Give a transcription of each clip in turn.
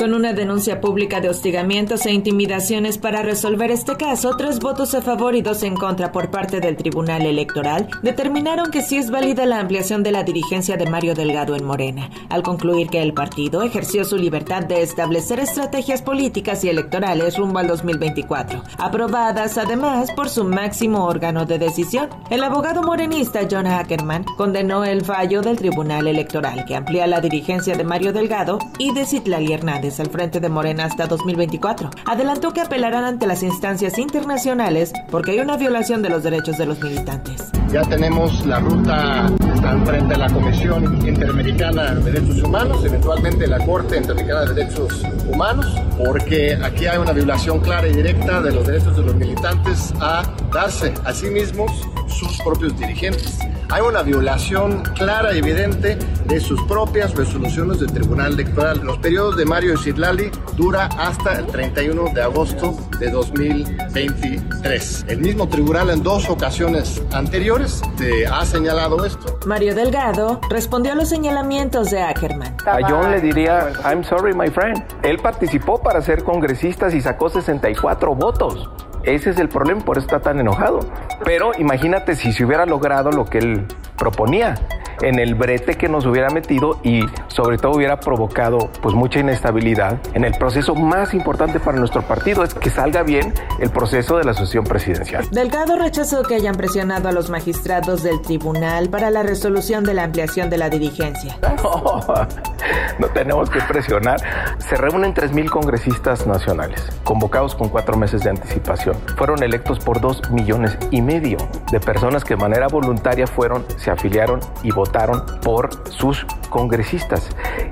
con una denuncia pública de hostigamientos e intimidaciones para resolver este caso, tres votos a favor y dos en contra por parte del Tribunal Electoral determinaron que sí es válida la ampliación de la dirigencia de Mario Delgado en Morena, al concluir que el partido ejerció su libertad de establecer estrategias políticas y electorales rumbo al 2024, aprobadas además por su máximo órgano de decisión. El abogado morenista John Ackerman condenó el fallo del Tribunal Electoral que amplía la dirigencia de Mario Delgado y de Citlali Hernández al frente de Morena hasta 2024. Adelantó que apelarán ante las instancias internacionales porque hay una violación de los derechos de los militantes. Ya tenemos la ruta al frente de la Comisión Interamericana de Derechos Humanos, eventualmente la Corte Interamericana de Derechos Humanos, porque aquí hay una violación clara y directa de los derechos de los militantes a darse a sí mismos sus propios dirigentes. Hay una violación clara y evidente de sus propias resoluciones del Tribunal Electoral. Los periodos de Mario Citlali dura hasta el 31 de agosto de 2023. El mismo tribunal en dos ocasiones anteriores te ha señalado esto. Mario Delgado respondió a los señalamientos de Ackerman. A John le diría, I'm sorry, my friend. Él participó para ser congresista y sacó 64 votos. Ese es el problema, por eso está tan enojado. Pero imagínate si se hubiera logrado lo que él proponía en el brete que nos hubiera metido y sobre todo hubiera provocado pues mucha inestabilidad en el proceso más importante para nuestro partido es que salga bien el proceso de la asociación presidencial. Delgado rechazó que hayan presionado a los magistrados del tribunal para la resolución de la ampliación de la dirigencia. No, no tenemos que presionar. Se reúnen 3.000 congresistas nacionales, convocados con cuatro meses de anticipación. Fueron electos por dos millones y medio de personas que de manera voluntaria fueron, se afiliaron y votaron votaron por sus congresistas.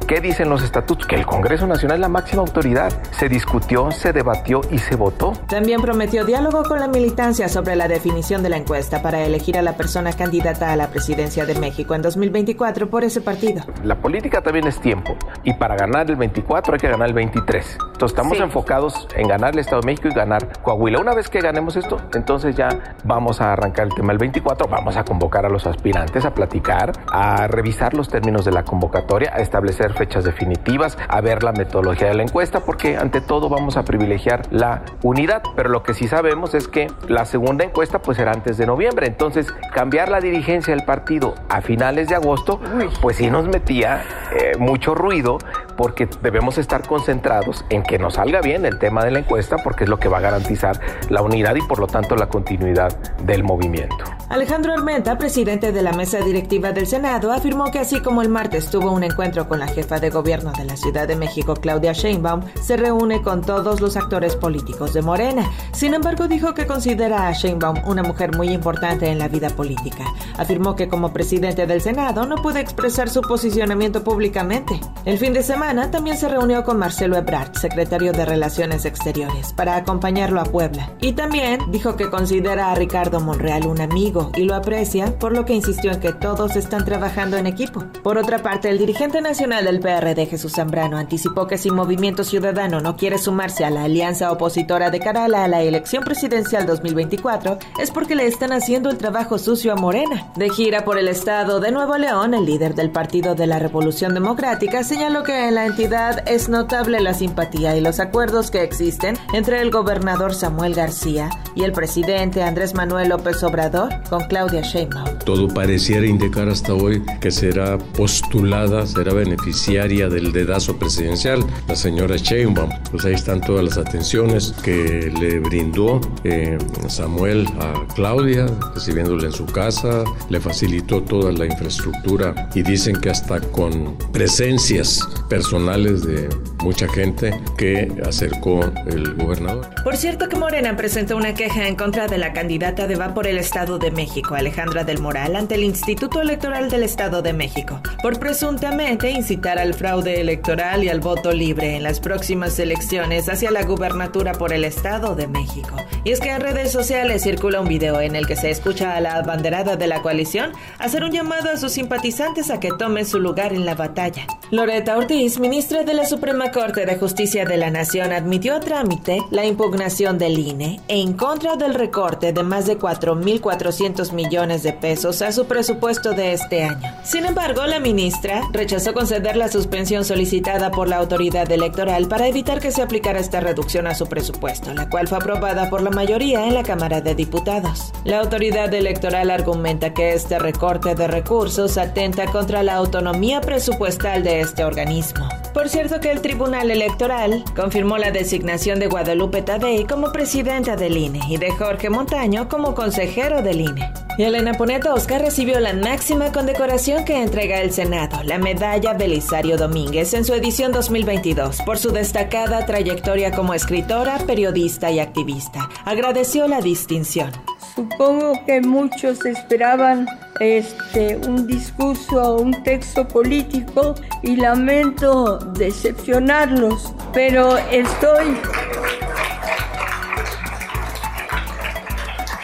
¿Qué dicen los estatutos? Que el Congreso Nacional es la máxima autoridad. Se discutió, se debatió y se votó. También prometió diálogo con la militancia sobre la definición de la encuesta para elegir a la persona candidata a la presidencia de México en 2024 por ese partido. La política también es tiempo y para ganar el 24 hay que ganar el 23. Entonces estamos enfocados en ganar el Estado de México y ganar Coahuila. Una vez que ganemos esto, entonces ya vamos a arrancar el tema del 24, vamos a convocar a los aspirantes a platicar, a revisar los términos de la convocatoria, a establecer fechas definitivas, a ver la metodología de la encuesta, porque ante todo vamos a privilegiar la unidad. Pero lo que sí sabemos es que la segunda encuesta pues será antes de noviembre. Entonces, cambiar la dirigencia del partido a finales de agosto, pues sí nos metía eh, mucho ruido porque debemos estar concentrados en que nos salga bien el tema de la encuesta porque es lo que va a garantizar la unidad y por lo tanto la continuidad del movimiento. Alejandro Armenta, presidente de la mesa directiva del Senado, afirmó que así como el martes tuvo un encuentro con la jefa de gobierno de la Ciudad de México, Claudia Sheinbaum, se reúne con todos los actores políticos de Morena. Sin embargo, dijo que considera a Sheinbaum una mujer muy importante en la vida política. Afirmó que como presidente del Senado no puede expresar su posicionamiento públicamente. El fin de semana también se reunió con Marcelo Ebrard, secretario de Relaciones Exteriores, para acompañarlo a Puebla. Y también dijo que considera a Ricardo Monreal un amigo y lo aprecia, por lo que insistió en que todos están trabajando en equipo. Por otra parte, el dirigente nacional del PRD, Jesús Zambrano, anticipó que si Movimiento Ciudadano no quiere sumarse a la alianza opositora de cara a la, elección presidencial 2024, es porque le están haciendo el trabajo sucio a Morena. De gira por el estado de Nuevo León, el líder del Partido de la Revolución Democrática señaló que en la entidad es notable la simpatía y los acuerdos que existen entre el gobernador Samuel García y el presidente Andrés Manuel López Obrador con Claudia Sheinbaum. Todo pareciera indicar hasta hoy que será postulada, será beneficiaria del dedazo presidencial la señora Sheinbaum. Pues ahí están todas las atenciones que le brindó eh, Samuel a Claudia, recibiéndola en su casa, le facilitó toda la infraestructura y dicen que hasta con presencias personales de mucha gente que acercó el gobernador. Por cierto que Morena presentó una queja en contra de la candidata de Va por el Estado de México, Alejandra del Moral, ante el Instituto Electoral del Estado de México, por presuntamente incitar al fraude electoral y al voto libre en las próximas elecciones hacia la gubernatura por el Estado de México. Y es que en redes sociales circula un video en el que se escucha a la abanderada de la coalición hacer un llamado a sus simpatizantes a que tomen su lugar en la batalla. Loreta Ortiz, ministra de la Suprema Suprema Corte de Justicia de la Nación admitió a trámite la impugnación del INE en contra del recorte de más de 4.400 millones de pesos a su presupuesto de este año. Sin embargo, la ministra rechazó conceder la suspensión solicitada por la autoridad electoral para evitar que se aplicara esta reducción a su presupuesto, la cual fue aprobada por la mayoría en la Cámara de Diputados. La autoridad electoral argumenta que este recorte de recursos atenta contra la autonomía presupuestal de este organismo. Por cierto que el Tribunal Electoral confirmó la designación de Guadalupe Tadei como presidenta del INE y de Jorge Montaño como consejero del INE. Y Elena Poniatowska recibió la máxima condecoración que entrega el Senado, la medalla Belisario Domínguez en su edición 2022, por su destacada trayectoria como escritora, periodista y activista. Agradeció la distinción. Supongo que muchos esperaban este, un discurso, un texto político y lamento decepcionarlos, pero estoy...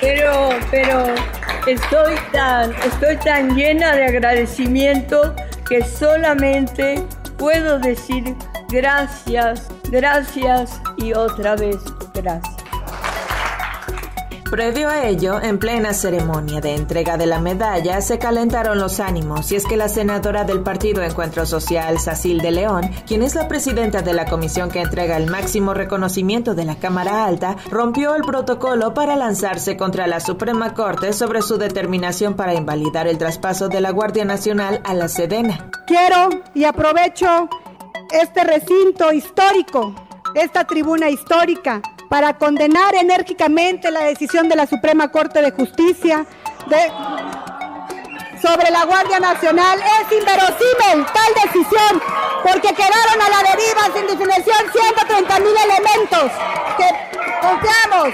Pero, pero estoy tan, estoy tan llena de agradecimiento que solamente puedo decir gracias, gracias y otra vez gracias. Previo a ello, en plena ceremonia de entrega de la medalla, se calentaron los ánimos y es que la senadora del Partido Encuentro Social, Sacil de León, quien es la presidenta de la comisión que entrega el máximo reconocimiento de la Cámara Alta, rompió el protocolo para lanzarse contra la Suprema Corte sobre su determinación para invalidar el traspaso de la Guardia Nacional a la Sedena. Quiero y aprovecho este recinto histórico, esta tribuna histórica, para condenar enérgicamente la decisión de la Suprema Corte de Justicia sobre la Guardia Nacional. Es inverosímil tal decisión porque quedaron a la deriva sin definición 130 mil elementos que confiamos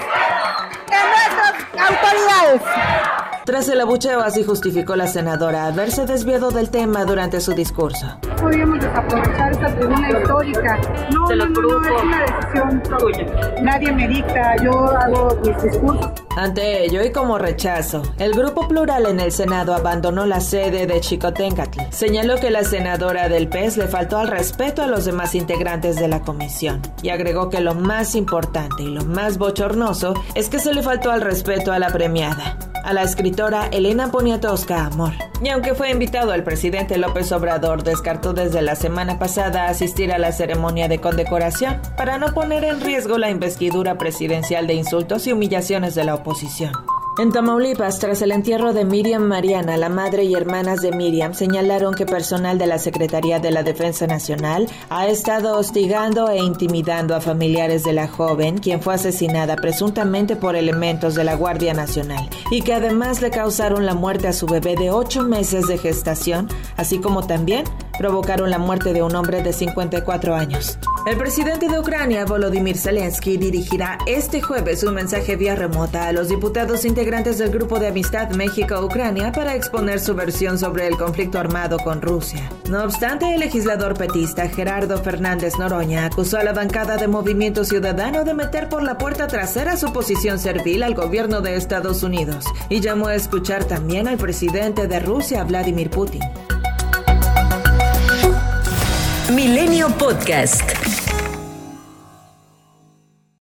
en nuestras autoridades. Tras el abucheo, así justificó la senadora haberse desviado del tema durante su discurso. Podríamos desaprovechar esta tribuna histórica. No, no, no, no, es una decisión tuya. Nadie me dicta, yo hago mis discursos. Ante ello y como rechazo, el Grupo Plural en el Senado abandonó la sede de Chicoténcatl. Señaló que la senadora del PES le faltó al respeto a los demás integrantes de la comisión y agregó que lo más importante y lo más bochornoso es que se le faltó al respeto a la premiada a la escritora Elena Poniatowska Amor. Y aunque fue invitado el presidente López Obrador, descartó desde la semana pasada asistir a la ceremonia de condecoración para no poner en riesgo la investidura presidencial de insultos y humillaciones de la oposición. En Tamaulipas, tras el entierro de Miriam Mariana, la madre y hermanas de Miriam señalaron que personal de la Secretaría de la Defensa Nacional ha estado hostigando e intimidando a familiares de la joven, quien fue asesinada presuntamente por elementos de la Guardia Nacional, y que además le causaron la muerte a su bebé de ocho meses de gestación, así como también provocaron la muerte de un hombre de 54 años. El presidente de Ucrania, Volodymyr Zelensky, dirigirá este jueves un mensaje vía remota a los diputados integrantes del Grupo de Amistad México-Ucrania para exponer su versión sobre el conflicto armado con Rusia. No obstante, el legislador petista Gerardo Fernández Noroña acusó a la bancada de Movimiento Ciudadano de meter por la puerta trasera su posición servil al gobierno de Estados Unidos y llamó a escuchar también al presidente de Rusia, Vladimir Putin. Milenio Podcast.